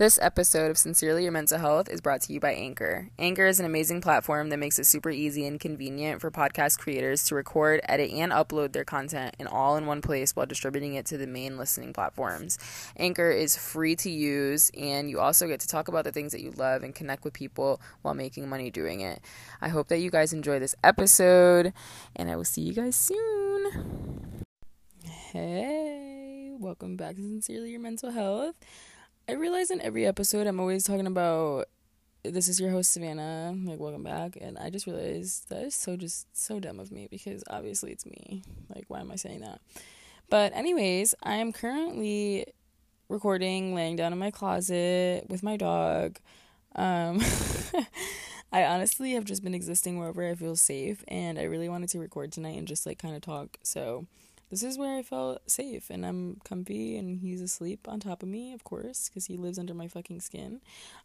This episode of Sincerely Your Mental Health is brought to you by Anchor. Anchor is an amazing platform that makes it super easy and convenient for podcast creators to record, edit, and upload their content in all in one place while distributing it to the main listening platforms. Anchor is free to use, and you also get to talk about the things that you love and connect with people while making money doing it. I hope that you guys enjoy this episode, and I will see you guys soon. Hey, welcome back to Sincerely Your Mental Health. I realize in every episode I'm always talking about this is your host Savannah, like welcome back, and I just realized that is so just so dumb of me because obviously it's me. Like why am I saying that? But anyways, I am currently recording laying down in my closet with my dog. Um I honestly have just been existing wherever I feel safe and I really wanted to record tonight and just like kind of talk. So this is where I felt safe and I'm comfy and he's asleep on top of me, of course, because he lives under my fucking skin.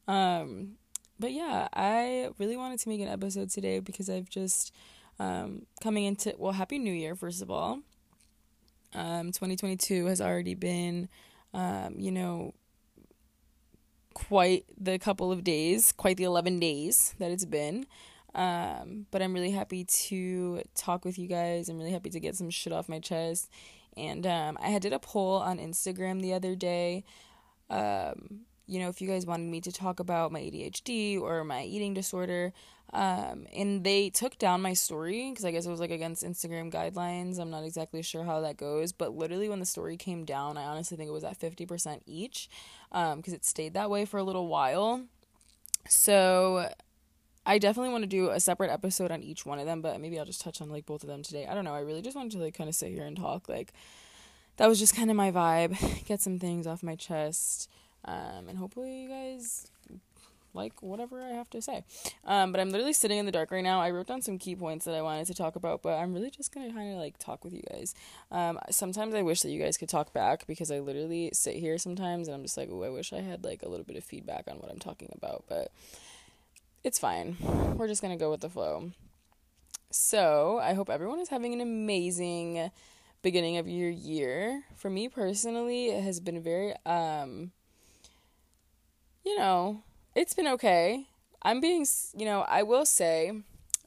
Um, but yeah, I really wanted to make an episode today because I've just um, coming into well, happy New Year first of all. Um, 2022 has already been, um, you know, quite the couple of days, quite the 11 days that it's been. Um, but I'm really happy to talk with you guys. I'm really happy to get some shit off my chest. And um, I did a poll on Instagram the other day. Um, you know, if you guys wanted me to talk about my ADHD or my eating disorder, um, and they took down my story because I guess it was like against Instagram guidelines. I'm not exactly sure how that goes, but literally when the story came down, I honestly think it was at 50% each because um, it stayed that way for a little while. So I definitely want to do a separate episode on each one of them, but maybe I'll just touch on like both of them today. I don't know. I really just wanted to like kind of sit here and talk. Like that was just kind of my vibe. Get some things off my chest. Um, and hopefully you guys like whatever I have to say. Um, but I'm literally sitting in the dark right now. I wrote down some key points that I wanted to talk about, but I'm really just gonna kind of like talk with you guys. Um, sometimes I wish that you guys could talk back because I literally sit here sometimes and I'm just like, oh, I wish I had like a little bit of feedback on what I'm talking about, but it's fine. We're just going to go with the flow. So, I hope everyone is having an amazing beginning of your year. For me personally, it has been very um you know, it's been okay. I'm being, you know, I will say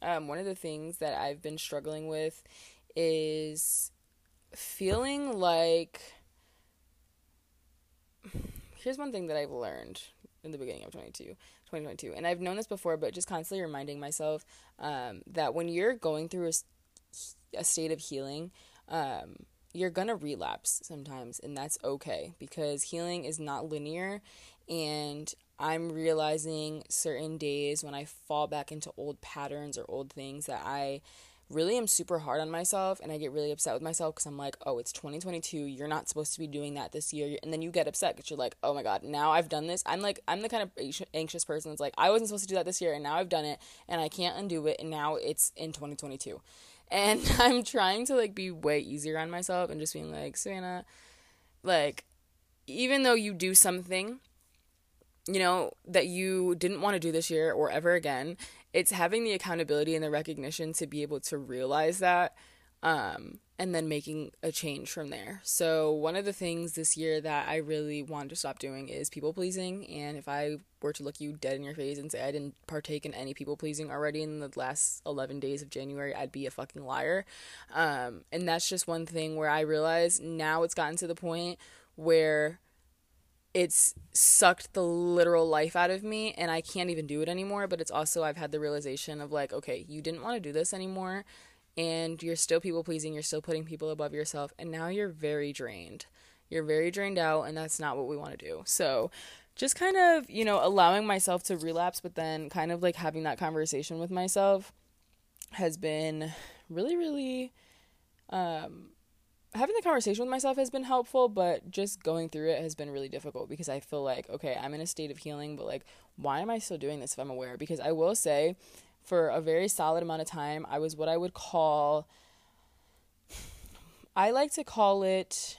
um one of the things that I've been struggling with is feeling like here's one thing that I've learned in the beginning of 22 2022. And I've known this before, but just constantly reminding myself um, that when you're going through a, a state of healing, um, you're gonna relapse sometimes, and that's okay because healing is not linear. And I'm realizing certain days when I fall back into old patterns or old things that I really am super hard on myself and I get really upset with myself because I'm like, oh, it's 2022. You're not supposed to be doing that this year. And then you get upset because you're like, oh my God, now I've done this. I'm like, I'm the kind of anxious person that's like, I wasn't supposed to do that this year and now I've done it and I can't undo it. And now it's in 2022. And I'm trying to like be way easier on myself and just being like, Savannah, like, even though you do something you know, that you didn't want to do this year or ever again, it's having the accountability and the recognition to be able to realize that um, and then making a change from there. So, one of the things this year that I really wanted to stop doing is people pleasing. And if I were to look you dead in your face and say I didn't partake in any people pleasing already in the last 11 days of January, I'd be a fucking liar. Um, and that's just one thing where I realize now it's gotten to the point where it's sucked the literal life out of me and I can't even do it anymore. But it's also, I've had the realization of like, okay, you didn't want to do this anymore and you're still people pleasing, you're still putting people above yourself, and now you're very drained. You're very drained out, and that's not what we want to do. So, just kind of, you know, allowing myself to relapse, but then kind of like having that conversation with myself has been really, really um, having the conversation with myself has been helpful, but just going through it has been really difficult because I feel like, okay, I'm in a state of healing, but like, why am I still doing this if I'm aware? Because I will say, for a very solid amount of time, I was what I would call, I like to call it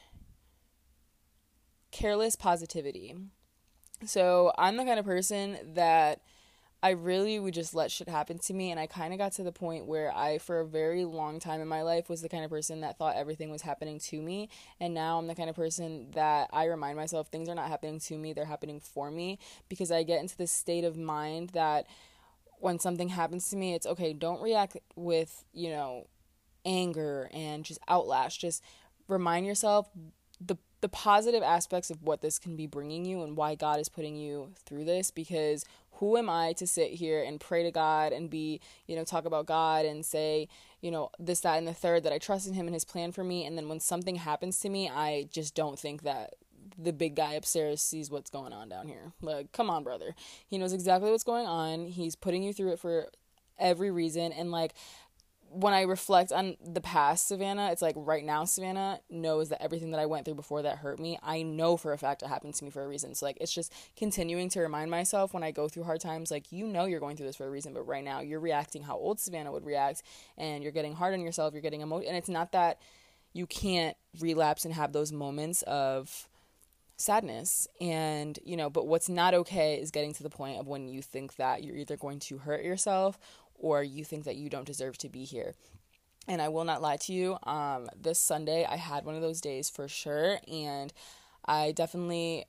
careless positivity. So I'm the kind of person that I really would just let shit happen to me. And I kind of got to the point where I, for a very long time in my life, was the kind of person that thought everything was happening to me. And now I'm the kind of person that I remind myself things are not happening to me, they're happening for me. Because I get into this state of mind that when something happens to me, it's okay, don't react with, you know, anger and just outlash. Just remind yourself the the positive aspects of what this can be bringing you and why God is putting you through this because who am I to sit here and pray to God and be, you know, talk about God and say, you know, this, that, and the third that I trust in Him and His plan for me. And then when something happens to me, I just don't think that the big guy upstairs sees what's going on down here. Like, come on, brother. He knows exactly what's going on. He's putting you through it for every reason. And like, when I reflect on the past Savannah, it's like right now Savannah knows that everything that I went through before that hurt me, I know for a fact it happened to me for a reason. So like it's just continuing to remind myself when I go through hard times, like you know you're going through this for a reason, but right now you're reacting how old Savannah would react, and you're getting hard on yourself. You're getting emotional, and it's not that you can't relapse and have those moments of sadness and you know but what's not okay is getting to the point of when you think that you're either going to hurt yourself or you think that you don't deserve to be here. And I will not lie to you, um, this Sunday I had one of those days for sure, and I definitely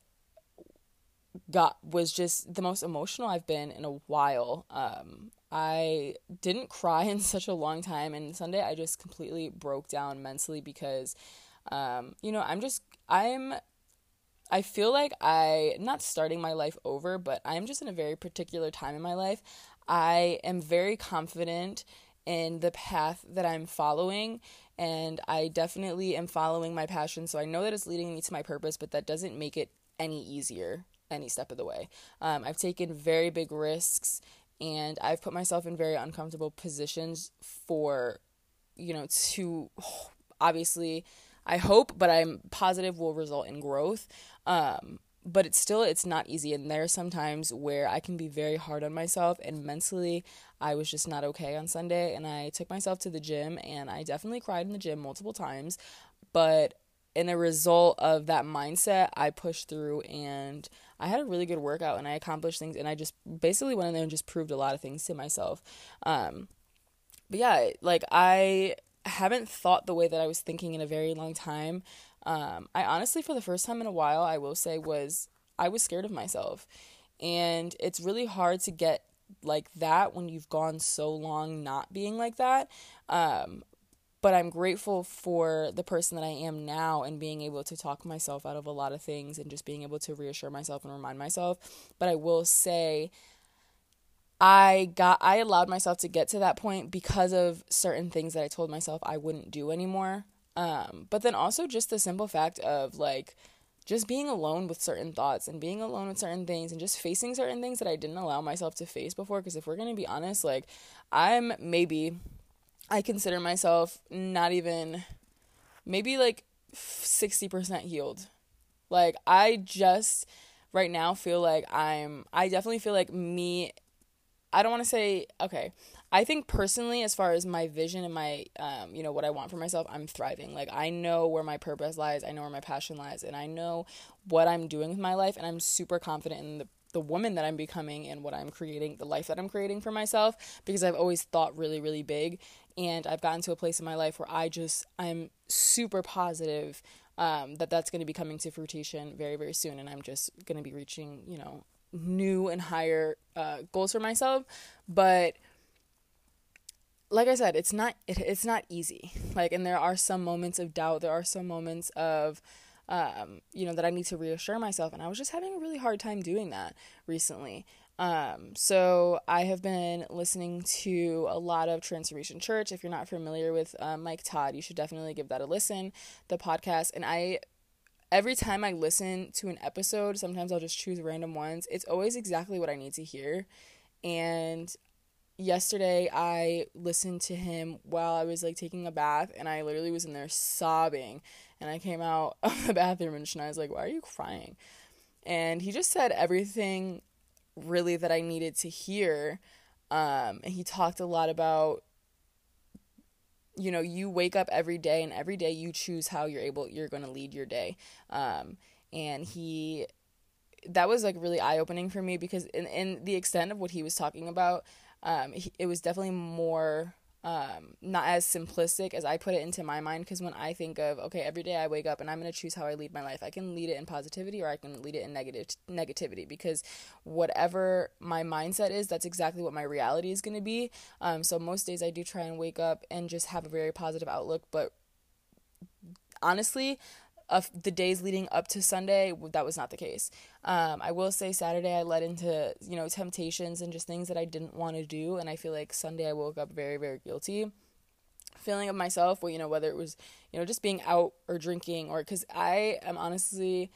got was just the most emotional I've been in a while. Um, I didn't cry in such a long time, and Sunday I just completely broke down mentally because, um, you know, I'm just I'm I feel like I not starting my life over, but I'm just in a very particular time in my life. I am very confident in the path that I'm following, and I definitely am following my passion. So I know that it's leading me to my purpose, but that doesn't make it any easier any step of the way. Um, I've taken very big risks, and I've put myself in very uncomfortable positions for, you know, to obviously. I hope, but I'm positive will result in growth. Um, but it's still it's not easy. And there are sometimes where i can be very hard on myself and mentally i was just not okay on sunday and i took myself to the gym and i definitely cried in the gym multiple times. But in a result of that mindset i pushed through and i had a really good workout and i accomplished things and i just basically went in there and just proved a lot of things to myself. Um, but yeah like i haven't thought the way that i was thinking in a very long time um, I honestly, for the first time in a while, I will say, was I was scared of myself. And it's really hard to get like that when you've gone so long not being like that. Um, but I'm grateful for the person that I am now and being able to talk myself out of a lot of things and just being able to reassure myself and remind myself. But I will say, I got I allowed myself to get to that point because of certain things that I told myself I wouldn't do anymore. Um, but then also just the simple fact of like just being alone with certain thoughts and being alone with certain things and just facing certain things that I didn't allow myself to face before. Because if we're gonna be honest, like I'm maybe I consider myself not even maybe like 60% healed. Like I just right now feel like I'm I definitely feel like me I don't want to say okay. I think personally, as far as my vision and my, um, you know, what I want for myself, I'm thriving. Like I know where my purpose lies, I know where my passion lies, and I know what I'm doing with my life, and I'm super confident in the the woman that I'm becoming and what I'm creating, the life that I'm creating for myself, because I've always thought really, really big, and I've gotten to a place in my life where I just I'm super positive um, that that's going to be coming to fruition very, very soon, and I'm just going to be reaching, you know, new and higher uh, goals for myself, but like I said, it's not it, it's not easy. Like, and there are some moments of doubt. There are some moments of, um, you know, that I need to reassure myself. And I was just having a really hard time doing that recently. Um, so I have been listening to a lot of Transformation Church. If you're not familiar with uh, Mike Todd, you should definitely give that a listen. The podcast, and I every time I listen to an episode, sometimes I'll just choose random ones. It's always exactly what I need to hear. And yesterday I listened to him while I was like taking a bath and I literally was in there sobbing and I came out of the bathroom and Shania was like, Why are you crying? And he just said everything really that I needed to hear. Um, and he talked a lot about you know, you wake up every day and every day you choose how you're able you're gonna lead your day. Um, and he that was like really eye opening for me because in in the extent of what he was talking about, um, he, it was definitely more um, not as simplistic as I put it into my mind. Because when I think of okay, every day I wake up and I'm gonna choose how I lead my life, I can lead it in positivity or I can lead it in negative negativity. Because whatever my mindset is, that's exactly what my reality is gonna be. Um, so most days I do try and wake up and just have a very positive outlook, but honestly of the days leading up to Sunday, that was not the case. Um, I will say Saturday I led into you know temptations and just things that I didn't want to do, and I feel like Sunday I woke up very very guilty, feeling of myself. Well, you know whether it was you know just being out or drinking or because I am honestly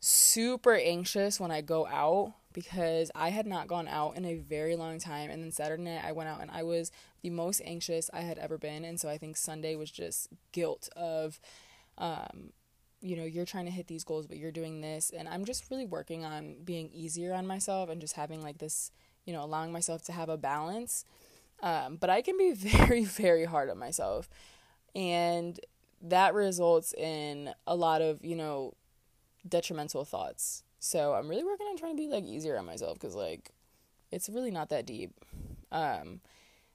super anxious when I go out because I had not gone out in a very long time. And then Saturday night I went out and I was the most anxious I had ever been. And so I think Sunday was just guilt of um, you know, you're trying to hit these goals, but you're doing this. And I'm just really working on being easier on myself and just having like this, you know, allowing myself to have a balance. Um, but I can be very, very hard on myself. And that results in a lot of, you know, detrimental thoughts. So I'm really working on trying to be like easier on myself because like it's really not that deep. Um,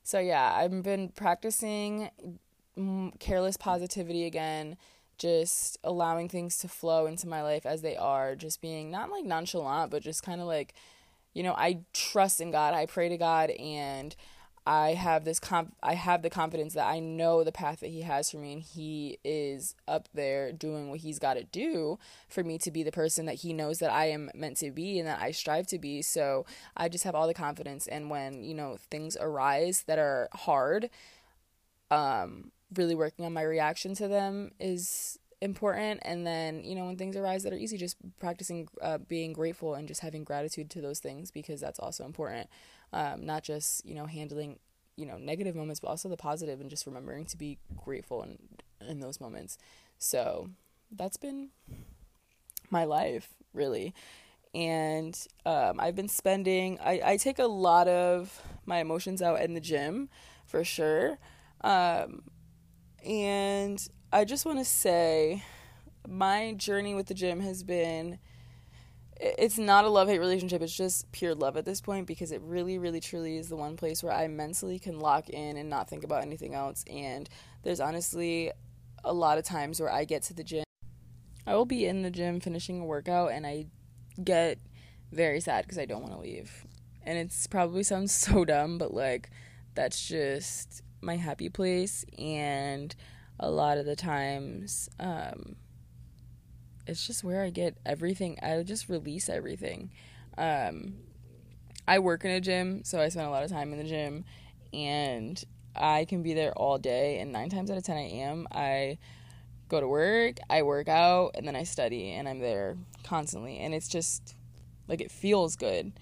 so yeah, I've been practicing careless positivity again just allowing things to flow into my life as they are, just being not like nonchalant, but just kind of like, you know, I trust in God. I pray to God and I have this comp I have the confidence that I know the path that he has for me and he is up there doing what he's got to do for me to be the person that he knows that I am meant to be and that I strive to be. So I just have all the confidence and when, you know, things arise that are hard, um really working on my reaction to them is important. And then you know when things arise that are easy just practicing uh, being grateful and just having gratitude to those things because that's also important. Um, not just you know handling you know negative moments but also the positive and just remembering to be grateful in, in those moments. So that's been my life really. And um, i've been spending I, I take a lot of my emotions out in the gym for sure. Um, and I just want to say my journey with the gym has been it's not a love hate relationship it's just pure love at this point because it really really truly is the one place where i mentally can lock in and not think about anything else. And there's honestly a lot of times where i get to the gym i will be in the gym finishing a workout and i get very sad because i don't want to leave. And it's probably sounds so dumb but like that's just my happy place and a lot of the times um, it's just where I get everything I just release everything. Um, I work in a gym so I spend a lot of time in the gym and I can be there all day and 9 times out of 10 I am I go to work I work out and then I study and I'm there constantly and it's just like it feels good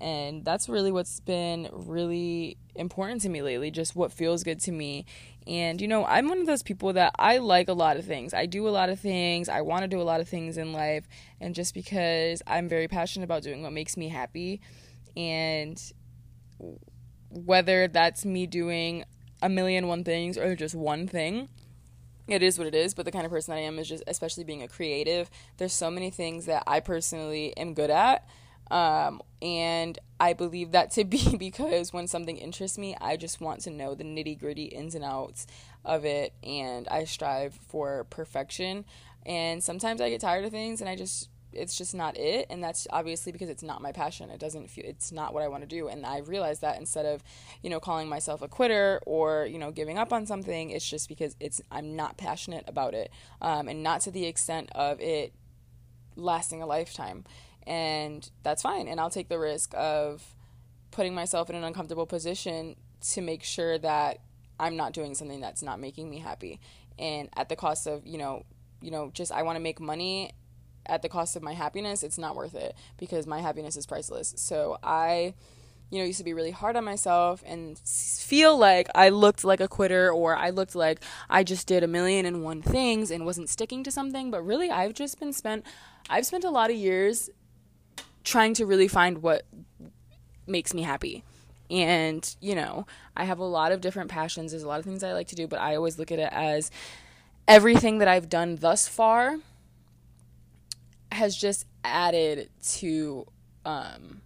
and that's really what's been really important to me lately just what feels good to me. And you know i'm one of those people that i like a lot of things. I do a lot of things. I want to do a lot of things in life. And just because i'm very passionate about doing what makes me happy and whether that's me doing a million one things or just one thing it is what it is. But the kind of person i am is just especially being a creative there's so many things that i personally am good at um, and I believe that to be because when something interests me, I just want to know the nitty gritty ins and outs of it, and I strive for perfection. And sometimes I get tired of things, and I just it's just not it and that's obviously because it's not my passion. It doesn't feel it's not what i want to do. And i realized that instead of you know calling myself a quitter or you know giving up on something it's just because it's i'm not passionate about it. Um, and not to the extent of it lasting a lifetime and that's fine. And I'll take the risk of putting myself in an uncomfortable position to make sure that I'm not doing something that's not making me happy. And at the cost of you know you know just I want to make money at the cost of my happiness it's not worth it because my happiness is priceless. So I you know, used to be really hard on myself and feel like I looked like a quitter or I looked like I just did a million and one things and wasn't sticking to something. But really, I've just been spent, I've spent a lot of years trying to really find what makes me happy. And, you know, I have a lot of different passions. There's a lot of things I like to do, but I always look at it as everything that I've done thus far has just added to um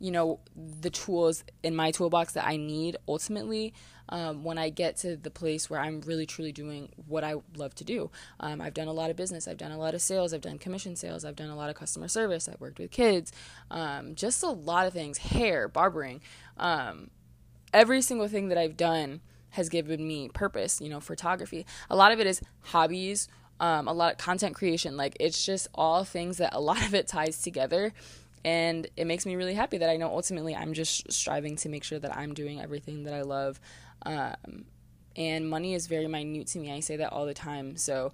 you know the tools in my toolbox that I need ultimately um, when I get to the place where I'm really truly doing what I love to do. Um, I've done a lot of business, I've done a lot of sales, I've done commission sales, I've done a lot of customer service, I've worked with kids, um, just a lot of things, hair, barbering. Um, every single thing that I've done has given me purpose, you know, photography. A lot of it is hobbies. Um, a lot of content creation like it's just all things that a lot of it ties together and it makes me really happy that I know ultimately I'm just striving to make sure that I'm doing everything that I love um, and money is very minute to me. I say that all the time. So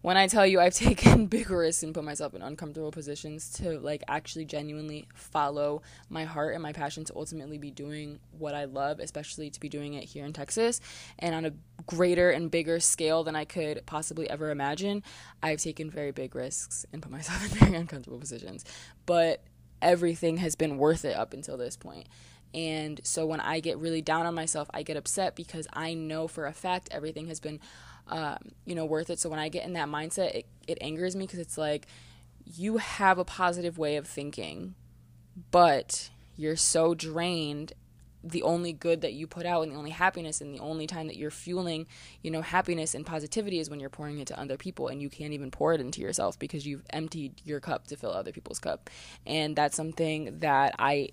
when I tell you I've taken big risks and put myself in uncomfortable positions to like actually genuinely follow my heart and my passion to ultimately be doing what I love, especially to be doing it here in Texas and on a greater and bigger scale than I could possibly ever imagine, I've taken very big risks and put myself in very uncomfortable positions. But everything has been worth it up until this point. And so when I get really down on myself, I get upset because I know for a fact everything has been, um, you know, worth it. So when I get in that mindset, it, it angers me because it's like you have a positive way of thinking, but you're so drained. The only good that you put out and the only happiness and the only time that you're fueling, you know, happiness and positivity is when you're pouring it to other people and you can't even pour it into yourself because you've emptied your cup to fill other people's cup. And that's something that I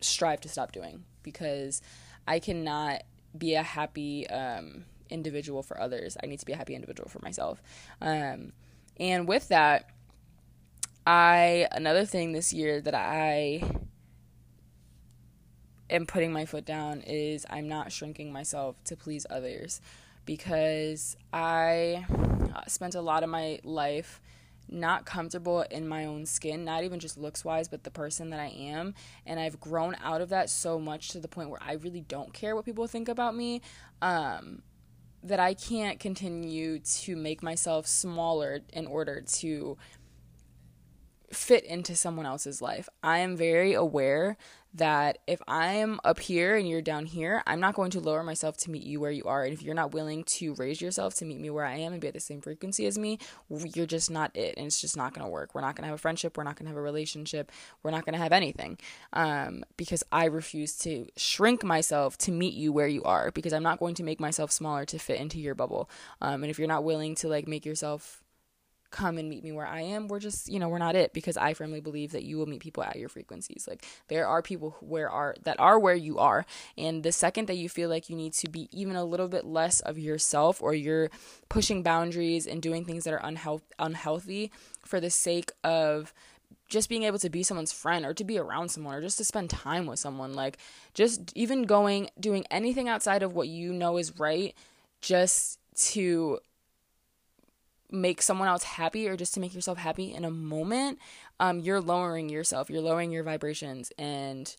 strive to stop doing because I cannot be a happy um, individual for others. I need to be a happy individual for myself. Um, and with that, I another thing this year that I am putting my foot down is I'm not shrinking myself to please others because I spent a lot of my life not comfortable in my own skin, not even just looks wise, but the person that I am. And I've grown out of that so much to the point where I really don't care what people think about me. Um, that I can't continue to make myself smaller in order to fit into someone else's life. I am very aware that if I'm up here and you're down here, I'm not going to lower myself to meet you where you are. And if you're not willing to raise yourself to meet me where I am and be at the same frequency as me, you're just not it. And it's just not going to work. We're not going to have a friendship. We're not going to have a relationship. We're not going to have anything um, because I refuse to shrink myself to meet you where you are because I'm not going to make myself smaller to fit into your bubble. Um, and if you're not willing to like make yourself come and meet me where I am, we're just, you know, we're not it because I firmly believe that you will meet people at your frequencies. Like there are people where are that are where you are, and the second that you feel like you need to be even a little bit less of yourself or you're pushing boundaries and doing things that are unhealth- unhealthy for the sake of just being able to be someone's friend or to be around someone or just to spend time with someone like just even going doing anything outside of what you know is right just to make someone else happy or just to make yourself happy in a moment, um, you're lowering yourself, you're lowering your vibrations, and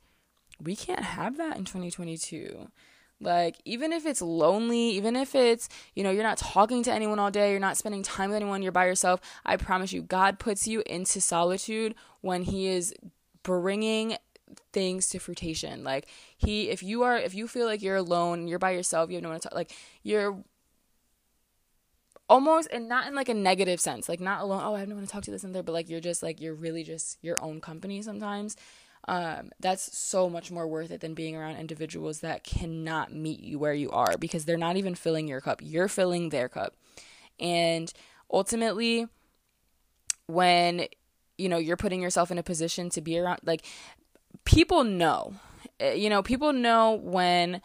we can't have that in 2022. Like, even if it's lonely, even if it's, you know, you're not talking to anyone all day, you're not spending time with anyone, you're by yourself, I promise you, God puts you into solitude when He is bringing things to fruition. Like, He, if you are, if you feel like you're alone, you're by yourself, you have no one to talk, like, you're almost and not in like a negative sense like not alone oh i have no one to talk to this and there but like you're just like you're really just your own company sometimes. Um, that's so much more worth it than being around individuals that cannot meet you where you are because they're not even filling your cup. You're filling their cup. And ultimately when you know you're putting yourself in a position to be around like people know eh, you know people know when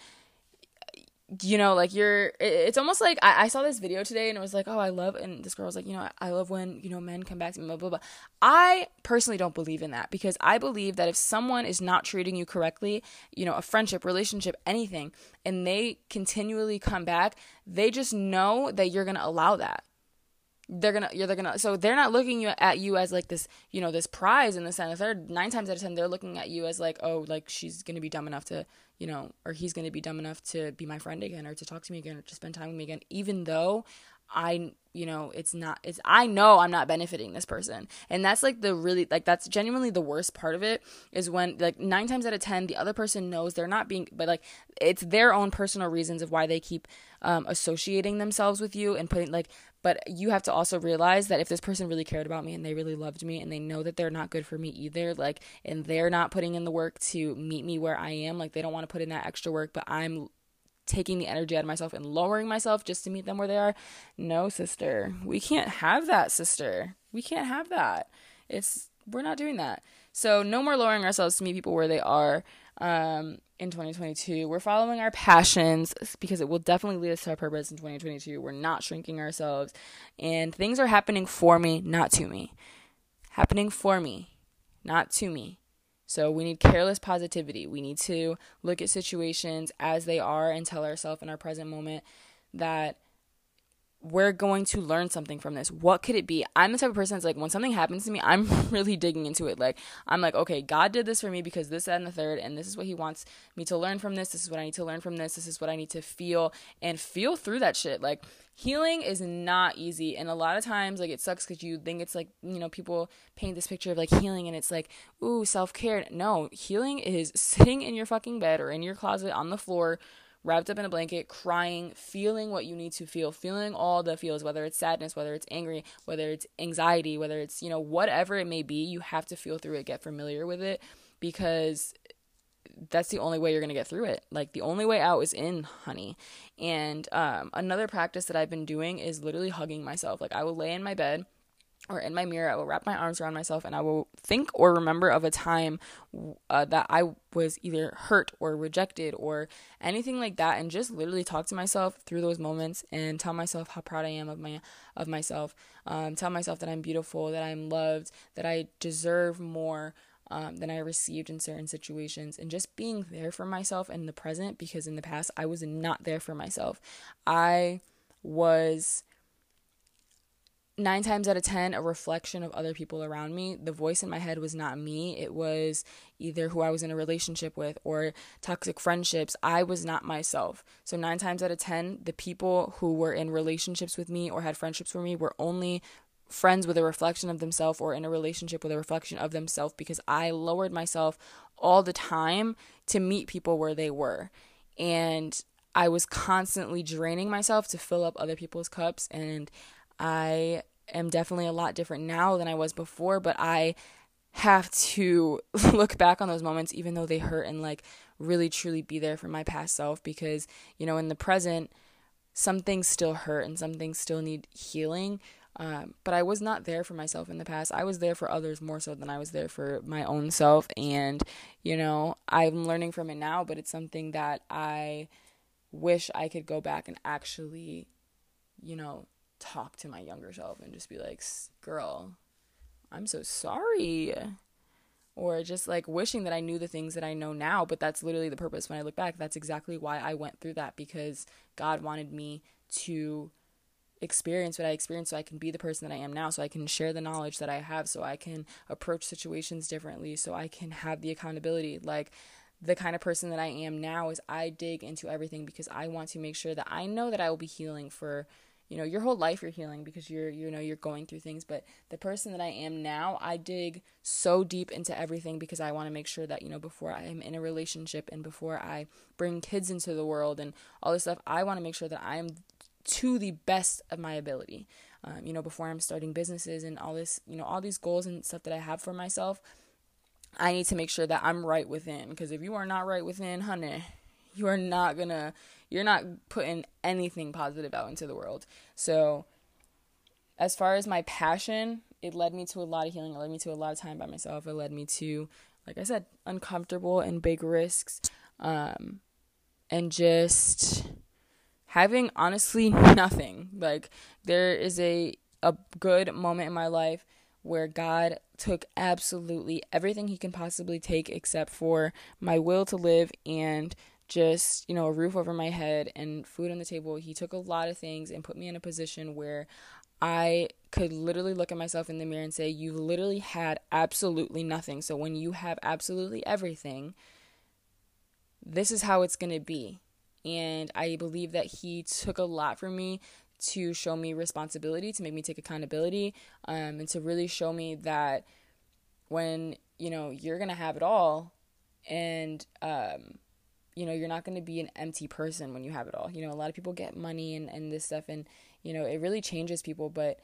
you know, like you're, it's almost like I, I, saw this video today and it was like, oh, I love, and this girl was like, you know, I love when, you know, men come back to me, blah, blah, blah. I personally don't believe in that because I believe that if someone is not treating you correctly, you know, a friendship, relationship, anything, and they continually come back, they just know that you're going to allow that they're gonna you're they're gonna so they're not looking at you as like this you know this prize in the sense third nine times out of ten they're looking at you as like oh like she's gonna be dumb enough to you know or he's gonna be dumb enough to be my friend again or to talk to me again or to spend time with me again even though I you know it's not it's I know I'm not benefiting this person. And that's like the really like that's genuinely the worst part of it is when like 9 times out of 10 the other person knows they're not being but like it's their own personal reasons of why they keep um associating themselves with you and putting like but you have to also realize that if this person really cared about me and they really loved me and they know that they're not good for me either, like, and they're not putting in the work to meet me where I am, like, they don't want to put in that extra work, but I'm taking the energy out of myself and lowering myself just to meet them where they are. No, sister. We can't have that, sister. We can't have that. It's, we're not doing that. So, no more lowering ourselves to meet people where they are um, in 2022. We're following our passions because it will definitely lead us to our purpose in 2022. We're not shrinking ourselves. And things are happening for me, not to me. Happening for me, not to me. So we need careless positivity. We need to look at situations as they are and tell ourselves in our present moment that we're going to learn something from this. What could it be? I'm the type of person that's like, when something happens to me, I'm really digging into it. Like, I'm like, okay, God did this for me because this, that, and the third, and this is what He wants me to learn from this. This is what I need to learn from this. This is what I need to feel and feel through that shit. Like, healing is not easy. And a lot of times, like, it sucks because you think it's like, you know, people paint this picture of like healing and it's like, ooh, self care. No, healing is sitting in your fucking bed or in your closet on the floor wrapped up in a blanket, crying, feeling what you need to feel, feeling all the feels, whether it's sadness, whether it's angry, whether it's anxiety, whether it's, you know, whatever it may be, you have to feel through it, get familiar with it because that's the only way you're going to get through it. Like the only way out is in, honey. And um, another practice that I've been doing is literally hugging myself. Like I will lay in my bed or in my mirror, I will wrap my arms around myself and I will think or remember of a time uh, that I was either hurt or rejected or anything like that, and just literally talk to myself through those moments and tell myself how proud I am of my of myself. Um, tell myself that I'm beautiful, that I'm loved, that I deserve more. Um, than I received in certain situations, and just being there for myself in the present because in the past I was not there for myself. I was nine times out of ten a reflection of other people around me. The voice in my head was not me. It was either who i was in a relationship with or toxic friendships. I was not myself. So nine times out of ten the people who were in relationships with me or had friendships with me were only friends with a reflection of themselves or in a relationship with a reflection of themselves because i lowered myself all the time to meet people where they were. And i was constantly draining myself to fill up other people's cups and I am definitely a lot different now than I was before, but I have to look back on those moments even though they hurt and like really truly be there for my past self because, you know, in the present, some things still hurt and some things still need healing. Um, but I was not there for myself in the past. I was there for others more so than I was there for my own self. And, you know, I'm learning from it now, but it's something that I wish I could go back and actually, you know, talk to my younger self and just be like, girl, I'm so sorry. Or just like wishing that I knew the things that I know now, but that's literally the purpose when I look back. That's exactly why I went through that because God wanted me to experience what I experienced so I can be the person that I am now, so I can share the knowledge that I have, so I can approach situations differently, so I can have the accountability. Like, the kind of person that I am now is I dig into everything because I want to make sure that I know that I will be healing for you know your whole life you're healing because you're you know you're going through things. But the person that i am now i dig so deep into everything because i want to make sure that you know before i am in a relationship and before i bring kids into the world and all this stuff i want to make sure that i'm to the best of my ability. Um, you know before i'm starting businesses and all this you know all these goals and stuff that i have for myself i need to make sure that i'm right within. Because if you are not right within honey you are not gonna you're not putting anything positive out into the world. So, as far as my passion, it led me to a lot of healing. It led me to a lot of time by myself. It led me to, like I said, uncomfortable and big risks. Um, and just having honestly nothing. Like, there is a, a good moment in my life where God took absolutely everything He can possibly take except for my will to live and just, you know, a roof over my head and food on the table. He took a lot of things and put me in a position where I could literally look at myself in the mirror and say, You literally had absolutely nothing. So when you have absolutely everything, this is how it's going to be. And I believe that he took a lot from me to show me responsibility, to make me take accountability, um, and to really show me that when, you know, you're going to have it all and, um, you know, you're not going to be an empty person when you have it all. You know, a lot of people get money and, and this stuff, and, you know, it really changes people. But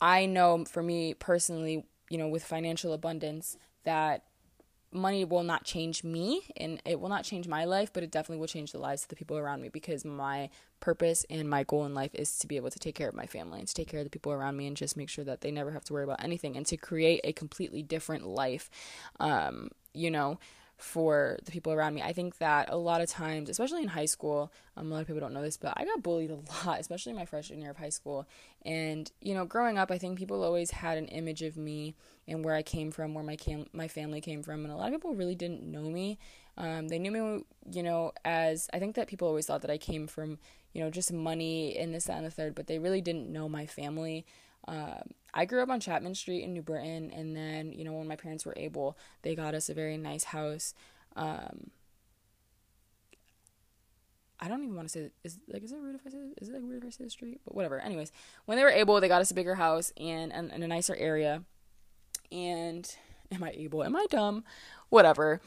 I know for me personally, you know, with financial abundance, that money will not change me and it will not change my life, but it definitely will change the lives of the people around me because my purpose and my goal in life is to be able to take care of my family and to take care of the people around me and just make sure that they never have to worry about anything and to create a completely different life. Um, you know, for the people around me. I think that a lot of times, especially in high school, um, a lot of people don't know this, but I got bullied a lot, especially my freshman year of high school. And you know, growing up, I think people always had an image of me and where I came from, where my cam- my family came from, and a lot of people really didn't know me. Um, they knew me, you know, as I think that people always thought that I came from, you know, just money and this, that, and the third, but they really didn't know my family. Um, I grew up on Chapman Street in New Britain, and then you know when my parents were able, they got us a very nice house. Um, I don't even want to say is like is it rude if I say is it like weird if I say the street? But whatever. Anyways, when they were able, they got us a bigger house and, and, a nicer area. And am I able? Am I dumb? Whatever.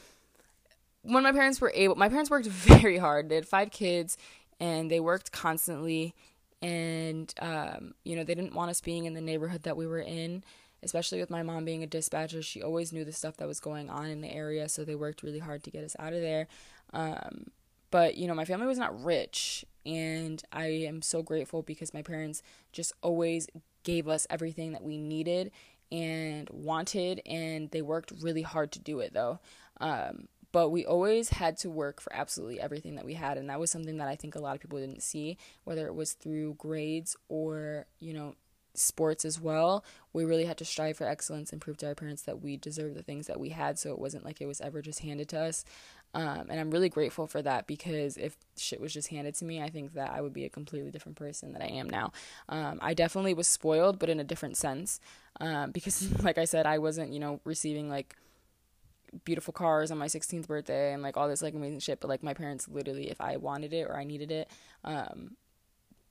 When my parents were able, my parents worked very hard. They had five kids, and they worked constantly and um, you know they didn't want us being in the neighborhood that we were in especially with my mom being a dispatcher. She always knew the stuff that was going on in the area so they worked really hard to get us out of there. Um, but you know my family was not rich and i am so grateful because my parents just always gave us everything that we needed and wanted and they worked really hard to do it though. Um, but we always had to work for absolutely everything that we had and that was something that i think a lot of people didn't see whether it was through grades or you know sports as well. We really had to strive for excellence and prove to our parents that we deserve the things that we had so it wasn't like it was ever just handed to us. Um, and i'm really grateful for that because if shit was just handed to me i think that i would be a completely different person than i am now. Um, i definitely was spoiled but in a different sense um, because like i said i wasn't you know receiving like beautiful cars on my 16th birthday and like all this like amazing shit but like my parents literally if i wanted it or i needed it um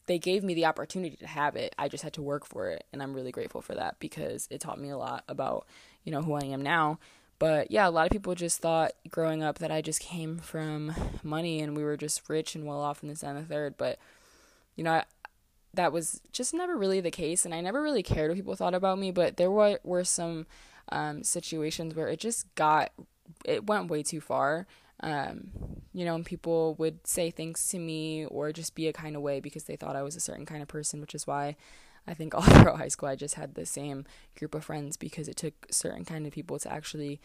they gave me the opportunity to have it. I just had to work for it and i'm really grateful for that because it taught me a lot about you know who i am now. But yeah a lot of people just thought growing up that i just came from money and we were just rich and well off in this and the third but you know I, that was just never really the case and i never really cared what people thought about me but there were, were some um, situations where it just got it went way too far. Um, you know, and people would say things to me or just be a kind of way because they thought I was a certain kind of person, which is why I think all throughout high school I just had the same group of friends because it took certain kind of people to actually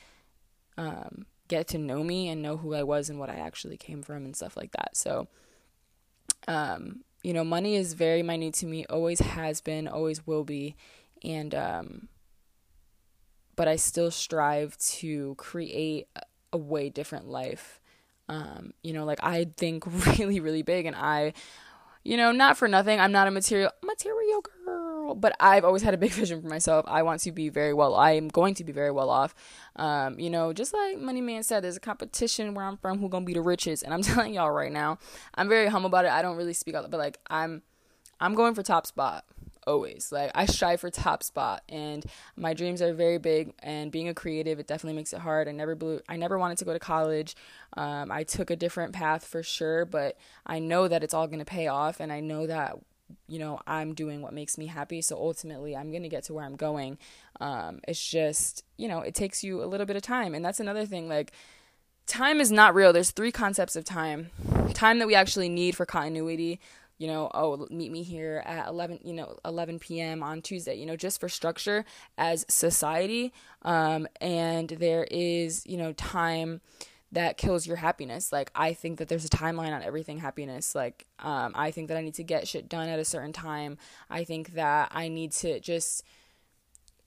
um, get to know me and know who I was and what I actually came from and stuff like that. So, um, you know, money is very minute to me, always has been, always will be, and um, but I still strive to create a way different life. Um, you know, like I think really, really big, and I, you know, not for nothing, I'm not a material material girl, but I've always had a big vision for myself. I want to be very well. I am going to be very well off. Um, you know, just like Money Man said, there's a competition where I'm from who gonna be the richest, and I'm telling y'all right now, I'm very humble about it. I don't really speak out, but like I'm, I'm going for top spot always. Like i strive for top spot and my dreams are very big and being a creative it definitely makes it hard. I never blew i never wanted to go to college. Um, i took a different path for sure but i know that it's all going to pay off and i know that you know i'm doing what makes me happy so ultimately i'm going to get to where i'm going. Um, it's just you know it takes you a little bit of time and that's another thing like time is not real. There's three concepts of time. Time that we actually need for continuity you know, oh, meet me here at 11, you know, 11 p.m. on Tuesday, you know, just for structure as society. Um, and there is, you know, time that kills your happiness. Like, I think that there's a timeline on everything happiness. Like, um, I think that I need to get shit done at a certain time. I think that I need to just,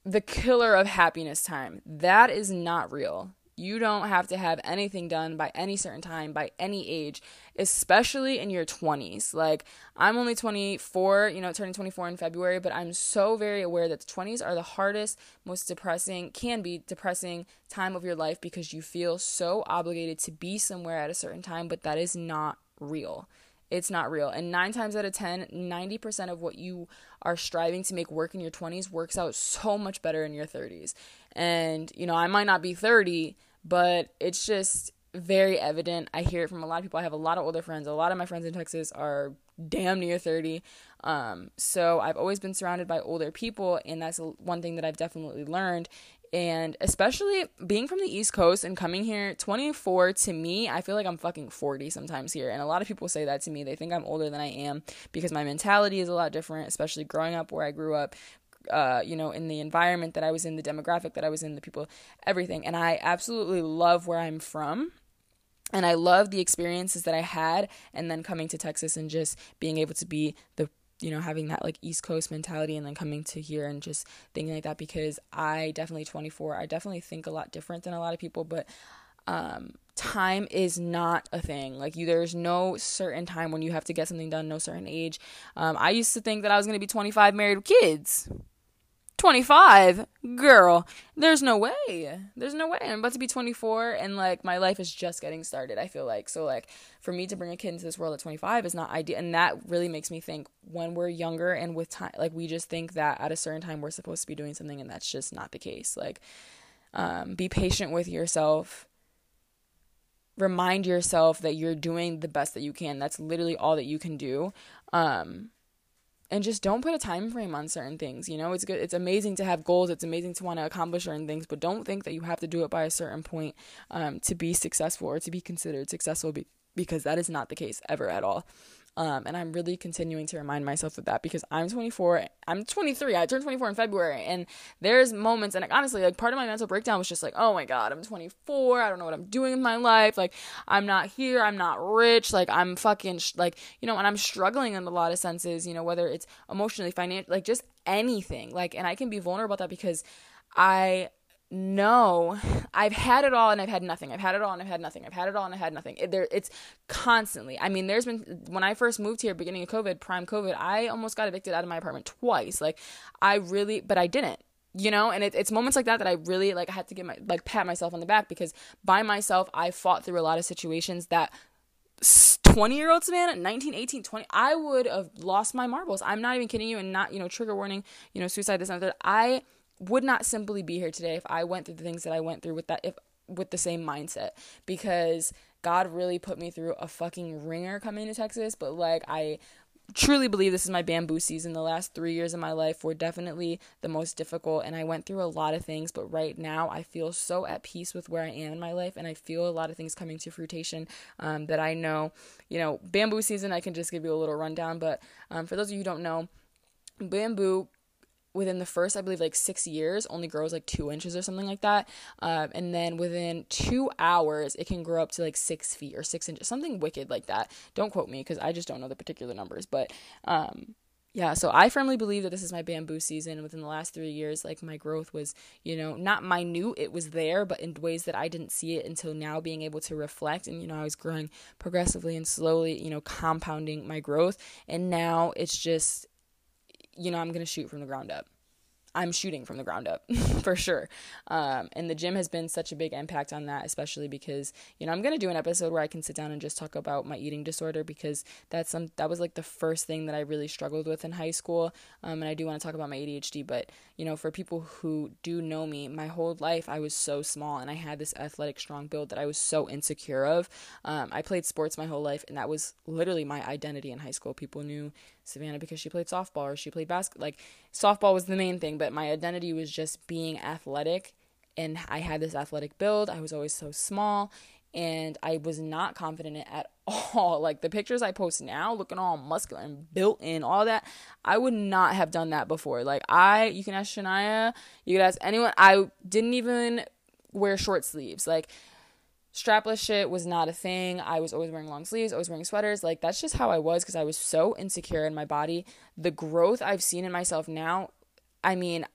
the killer of happiness time, that is not real. You don't have to have anything done by any certain time, by any age, especially in your 20s. Like, I'm only 24, you know, turning 24 in February, but I'm so very aware that the 20s are the hardest, most depressing, can be depressing time of your life because you feel so obligated to be somewhere at a certain time, but that is not real. It's not real. And nine times out of 10, 90% of what you are striving to make work in your 20s works out so much better in your 30s. And, you know, I might not be 30, but it's just very evident. I hear it from a lot of people. I have a lot of older friends. A lot of my friends in Texas are damn near 30. Um, so I've always been surrounded by older people, and that's one thing that I've definitely learned. And especially being from the East Coast and coming here, 24 to me, I feel like I'm fucking 40 sometimes here. And a lot of people say that to me. They think I'm older than I am because my mentality is a lot different, especially growing up where I grew up, uh, you know, in the environment that I was in, the demographic that I was in, the people, everything. And I absolutely love where I'm from. And I love the experiences that I had, and then coming to Texas and just being able to be the you know having that like east coast mentality and then coming to here and just thinking like that because i definitely 24 i definitely think a lot different than a lot of people but um time is not a thing. Like you there's no certain time when you have to get something done no certain age. Um i used to think that i was going to be 25 married with kids 25 girl there's no way. There's no way. I'm about to be 24 and like my life is just getting started i feel like. So like for me to bring a kid into this world at 25 is not ideal and that really makes me think when we're younger and with time like we just think that at a certain time we're supposed to be doing something and that's just not the case. Like um, be patient with yourself. Remind yourself that you're doing the best that you can. That's literally all that you can do. Um, and just don't put a time frame on certain things you know? It's good it's amazing to have goals it's amazing to want to accomplish certain things but don't think that you have to do it by a certain point um, to be successful or to be considered successful be- because that is not the case ever at all um, and I'm really continuing to remind myself of that because I'm 24. I'm 23. I turned 24 in February, and there's moments, and like, honestly, like part of my mental breakdown was just like, oh my god, I'm 24. I don't know what I'm doing with my life. Like, I'm not here. I'm not rich. Like, I'm fucking sh- like, you know, and I'm struggling in a lot of senses. You know, whether it's emotionally, financially, like just anything. Like, and I can be vulnerable about that because I no i've had it all and i've had nothing. I've had it all and i've had nothing. I've had it all and i've had nothing. It, there it's constantly i mean there's been when i first moved here beginning of covid prime covid i almost got evicted out of my apartment twice. Like i really but i didn't you know? And it, it's moments like that that i really like I had to get my like pat myself on the back because by myself i fought through a lot of situations that 20 year old Savannah, 19, 18, 20, I would have lost my marbles. I'm not even kidding you and not, you know, trigger warning, you know, suicide, this and that. I would not simply be here today if I went through the things that I went through with that if with the same mindset because God really put me through a fucking wringer coming to Texas, but like I truly believe this is my bamboo season. The last three years of my life were definitely the most difficult, and I went through a lot of things. But right now, I feel so at peace with where I am in my life, and I feel a lot of things coming to fruition um, that I know. You know, bamboo season. I can just give you a little rundown, but um, for those of you who don't know, bamboo within the first, I believe, like six years, only grows like two inches or something like that. Um, and then within two hours, it can grow up to like six feet or six inches, something wicked like that. Don't quote me because I just don't know the particular numbers. But um, yeah, so I firmly believe that this is my bamboo season. Within the last three years, like my growth was, you know, not minute, it was there, but in ways that I didn't see it until now being able to reflect. And, you know, I was growing progressively and slowly, you know, compounding my growth. And now it's just, you know, I'm going to shoot from the ground up. I'm shooting from the ground up for sure. Um, and the gym has been such a big impact on that, especially because, you know, I'm going to do an episode where I can sit down and just talk about my eating disorder because that's some, that was like the first thing that I really struggled with in high school. Um, and I do want to talk about my ADHD, but, you know, for people who do know me, my whole life I was so small and I had this athletic, strong build that I was so insecure of. Um, I played sports my whole life and that was literally my identity in high school. People knew Savannah because she played softball or she played basketball. Like softball was the main thing, but my identity was just being athletic and I had this athletic build. I was always so small and I was not confident at all. Like the pictures I post now, looking all muscular and built in, all that, I would not have done that before. Like I, you can ask Shania, you can ask anyone. I didn't even wear short sleeves. Like strapless shit was not a thing. I was always wearing long sleeves, always wearing sweaters. Like that's just how I was because I was so insecure in my body. The growth I've seen in myself now, I mean,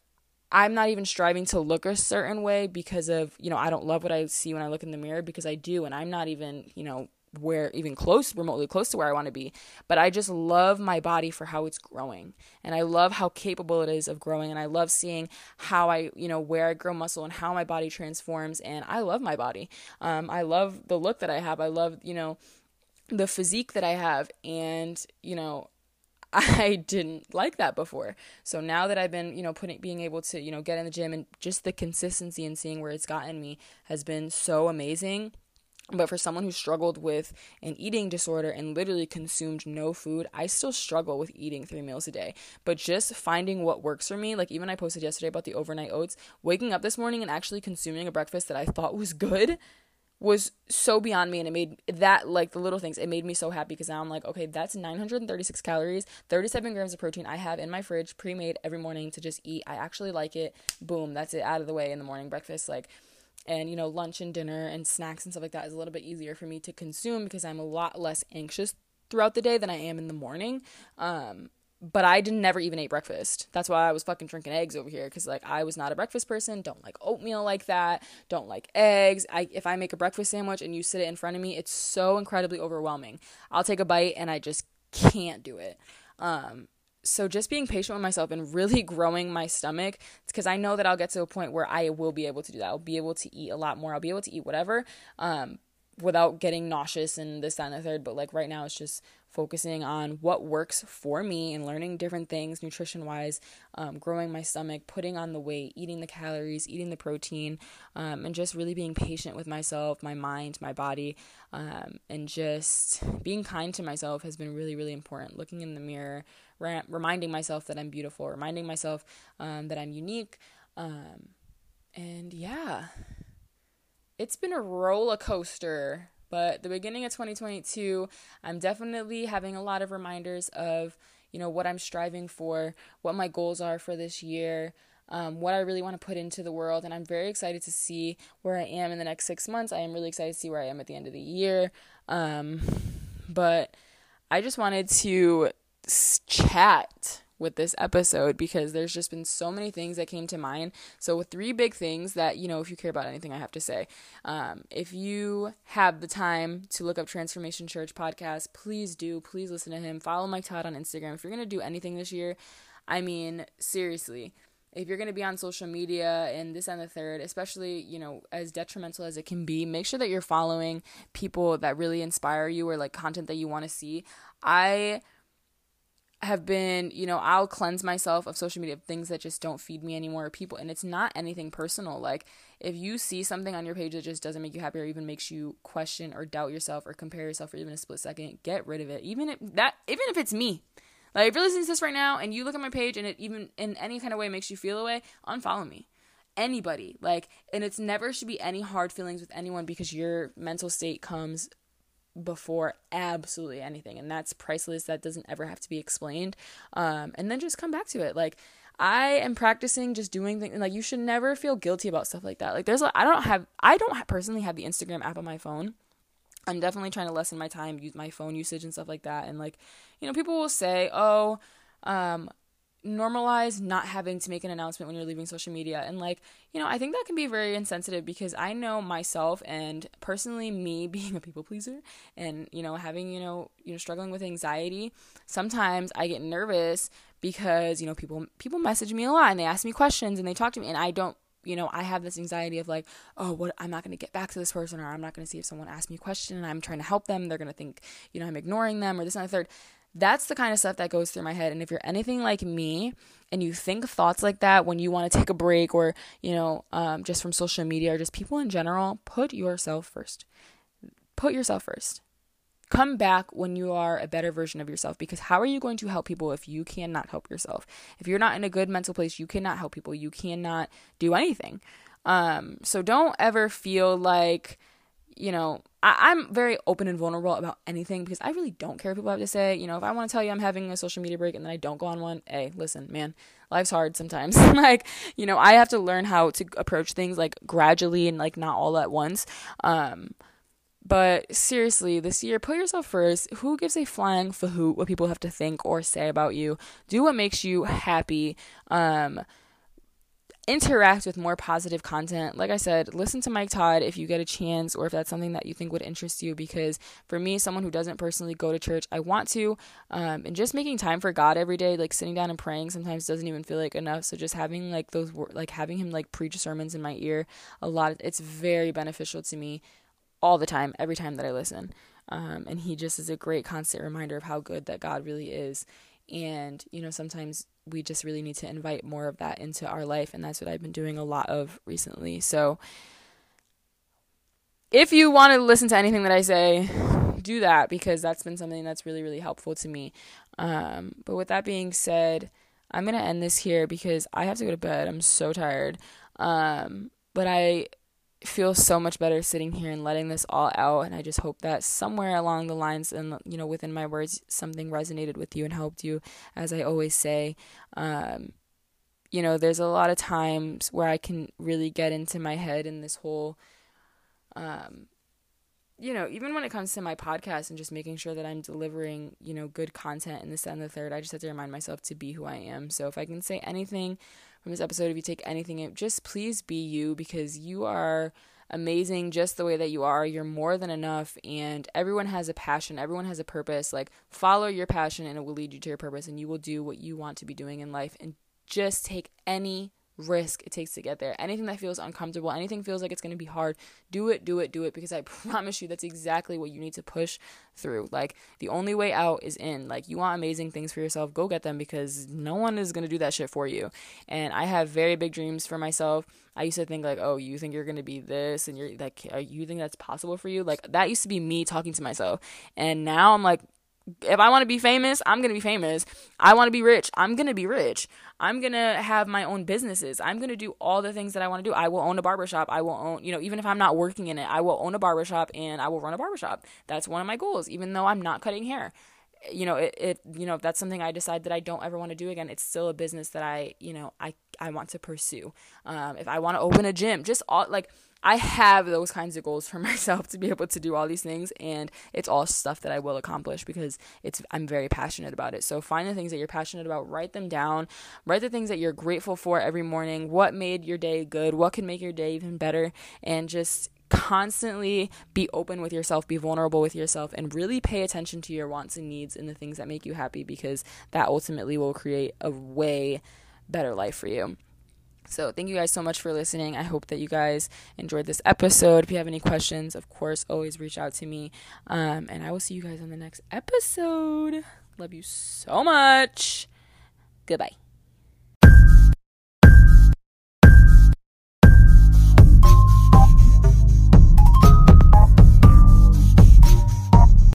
I'm not even striving to look a certain way because of, you know, I don't love what I see when I look in the mirror because I do and I'm not even, you know, where even close remotely close to where I want to be but I just love my body for how it's growing. And I love how capable it is of growing and I love seeing how I you know where I grow muscle and how my body transforms and I love my body. Um, I love the look that I have. I love you know the physique that I have and you know I didn't like that before. So now that I've been, you know, putting being able to, you know, get in the gym and just the consistency and seeing where it's gotten me has been so amazing But for someone who struggled with an eating disorder and literally consumed no food, I still struggle with eating three meals a day. But just finding what works for me, like even I posted yesterday about the overnight oats, waking up this morning and actually consuming a breakfast that I thought was good was so beyond me. And it made that like the little things it made me so happy because now i'm like okay that's 936 calories 37 grams of protein i have in my fridge pre-made every morning to just eat. I actually like it. Boom that's it out of the way in the morning breakfast. Like and you know lunch and dinner and snacks and stuff like that is a little bit easier for me to consume because i'm a lot less anxious throughout the day than i am in the morning um but I didn't never even ate breakfast. That's why I was fucking drinking eggs over here because like I was not a breakfast person. Don't like oatmeal like that. Don't like eggs. I if I make a breakfast sandwich and you sit it in front of me, it's so incredibly overwhelming. I'll take a bite and I just can't do it. Um, so just being patient with myself and really growing my stomach because I know that I'll get to a point where I will be able to do that. I'll be able to eat a lot more. I'll be able to eat whatever. Um, without getting nauseous and this, that, and the third. But like right now, it's just focusing on what works for me and learning different things nutrition wise, um, growing my stomach, putting on the weight, eating the calories, eating the protein, um, and just really being patient with myself, my mind, my body, um, and just being kind to myself has been really, really important. Looking in the mirror, re- reminding myself that I'm beautiful, reminding myself um, that I'm unique. Um, and yeah, it's been a roller coaster but the beginning of 2022, I'm definitely having a lot of reminders of, you know, what I'm striving for, what my goals are for this year, um, what I really want to put into the world. And I'm very excited to see where I am in the next six months. I am really excited to see where I am at the end of the year. Um, but I just wanted to chat with this episode because there's just been so many things that came to mind. So, with three big things that, you know, if you care about anything I have to say, um, if you have the time to look up Transformation Church podcast, please do. Please listen to him. Follow Mike Todd on Instagram. If you're going to do anything this year, I mean, seriously, if you're going to be on social media and this and the third, especially, you know, as detrimental as it can be, make sure that you're following people that really inspire you or like content that you want to see. I have been, you know, I'll cleanse myself of social media of things that just don't feed me anymore or people and it's not anything personal. Like if you see something on your page that just doesn't make you happy or even makes you question or doubt yourself or compare yourself for even a split second, get rid of it. Even if that even if it's me. Like if you're listening to this right now and you look at my page and it even in any kind of way makes you feel away, unfollow me anybody like and it's never should be any hard feelings with anyone because your mental state comes before absolutely anything and that's priceless. That doesn't ever have to be explained. Um, and then just come back to it. Like i am practicing just doing things like you should never feel guilty about stuff like that. Like there's i don't have i don't personally have the instagram app on my phone. I'm definitely trying to lessen my time use my phone usage and stuff like that and like you know people will say oh um normalize not having to make an announcement when you're leaving social media and like you know i think that can be very insensitive because i know myself and personally me being a people pleaser and you know having you know you know struggling with anxiety sometimes i get nervous because you know people people message me a lot and they ask me questions and they talk to me and i don't you know, I have this anxiety of like, oh, what I'm not going to get back to this person, or I'm not going to see if someone asks me a question and I'm trying to help them. They're going to think, you know, I'm ignoring them or this and the third. That's the kind of stuff that goes through my head. And if you're anything like me and you think thoughts like that when you want to take a break or, you know, um, just from social media or just people in general, put yourself first. Put yourself first. Come back when you are a better version of yourself because how are you going to help people if you cannot help yourself? If you're not in a good mental place, you cannot help people. You cannot do anything. Um, so don't ever feel like, you know, I, am very open and vulnerable about anything because I really don't care what people have to say. You know, if I want to tell you I'm having a social media break and then I don't go on one, hey, listen, man, life's hard sometimes. like, you know, I have to learn how to approach things like gradually and like not all at once. Um, but seriously, this year, put yourself first. Who gives a flying who what people have to think or say about you? Do what makes you happy. Um, interact with more positive content. Like I said, listen to Mike Todd if you get a chance or if that's something that you think would interest you. Because for me, someone who doesn't personally go to church, I want to. Um, and just making time for God every day, like sitting down and praying, sometimes doesn't even feel like enough. So just having like those, like having him like preach sermons in my ear, a lot, it's very beneficial to me all the time, every time that I listen. Um, and he just is a great constant reminder of how good that God really is. And, you know, sometimes we just really need to invite more of that into our life. And that's what I've been doing a lot of recently. So, if you want to listen to anything that I say, do that because that's been something that's really, really helpful to me. Um, but with that being said, I'm going to end this here because I have to go to bed. I'm so tired. Um, but I feel so much better sitting here and letting this all out and I just hope that somewhere along the lines and you know within my words something resonated with you and helped you as I always say um, you know there's a lot of times where I can really get into my head in this whole um, you know, even when it comes to my podcast and just making sure that I'm delivering, you know, good content in this and the third, I just have to remind myself to be who I am. So if I can say anything from this episode, if you take anything, just please be you because you are amazing just the way that you are. You're more than enough, and everyone has a passion, everyone has a purpose. Like, follow your passion, and it will lead you to your purpose, and you will do what you want to be doing in life. And just take any risk it takes to get there. Anything that feels uncomfortable, anything feels like it's going to be hard, do it, do it, do it because I promise you that's exactly what you need to push through. Like the only way out is in. Like you want amazing things for yourself, go get them because no one is going to do that shit for you. And I have very big dreams for myself. I used to think like, "Oh, you think you're going to be this and you're like you think that's possible for you?" Like that used to be me talking to myself. And now I'm like if I want to be famous, I'm going to be famous. I want to be rich. I'm going to be rich. I'm going to have my own businesses. I'm going to do all the things that I want to do. I will own a barbershop. I will own, you know, even if I'm not working in it, I will own a barbershop and I will run a barbershop. That's one of my goals, even though I'm not cutting hair. You know, it, it you know, if that's something I decide that I don't ever want to do again, it's still a business that I, you know, I I want to pursue. Um, if I want to open a gym, just all like I have those kinds of goals for myself to be able to do all these things and it's all stuff that I will accomplish because it's I'm very passionate about it. So find the things that you're passionate about, write them down, write the things that you're grateful for every morning, what made your day good, what can make your day even better and just constantly be open with yourself, be vulnerable with yourself, and really pay attention to your wants and needs and the things that make you happy because that ultimately will create a way better life for you. So, thank you guys so much for listening. I hope that you guys enjoyed this episode. If you have any questions, of course, always reach out to me. Um, and I will see you guys on the next episode. Love you so much. Goodbye.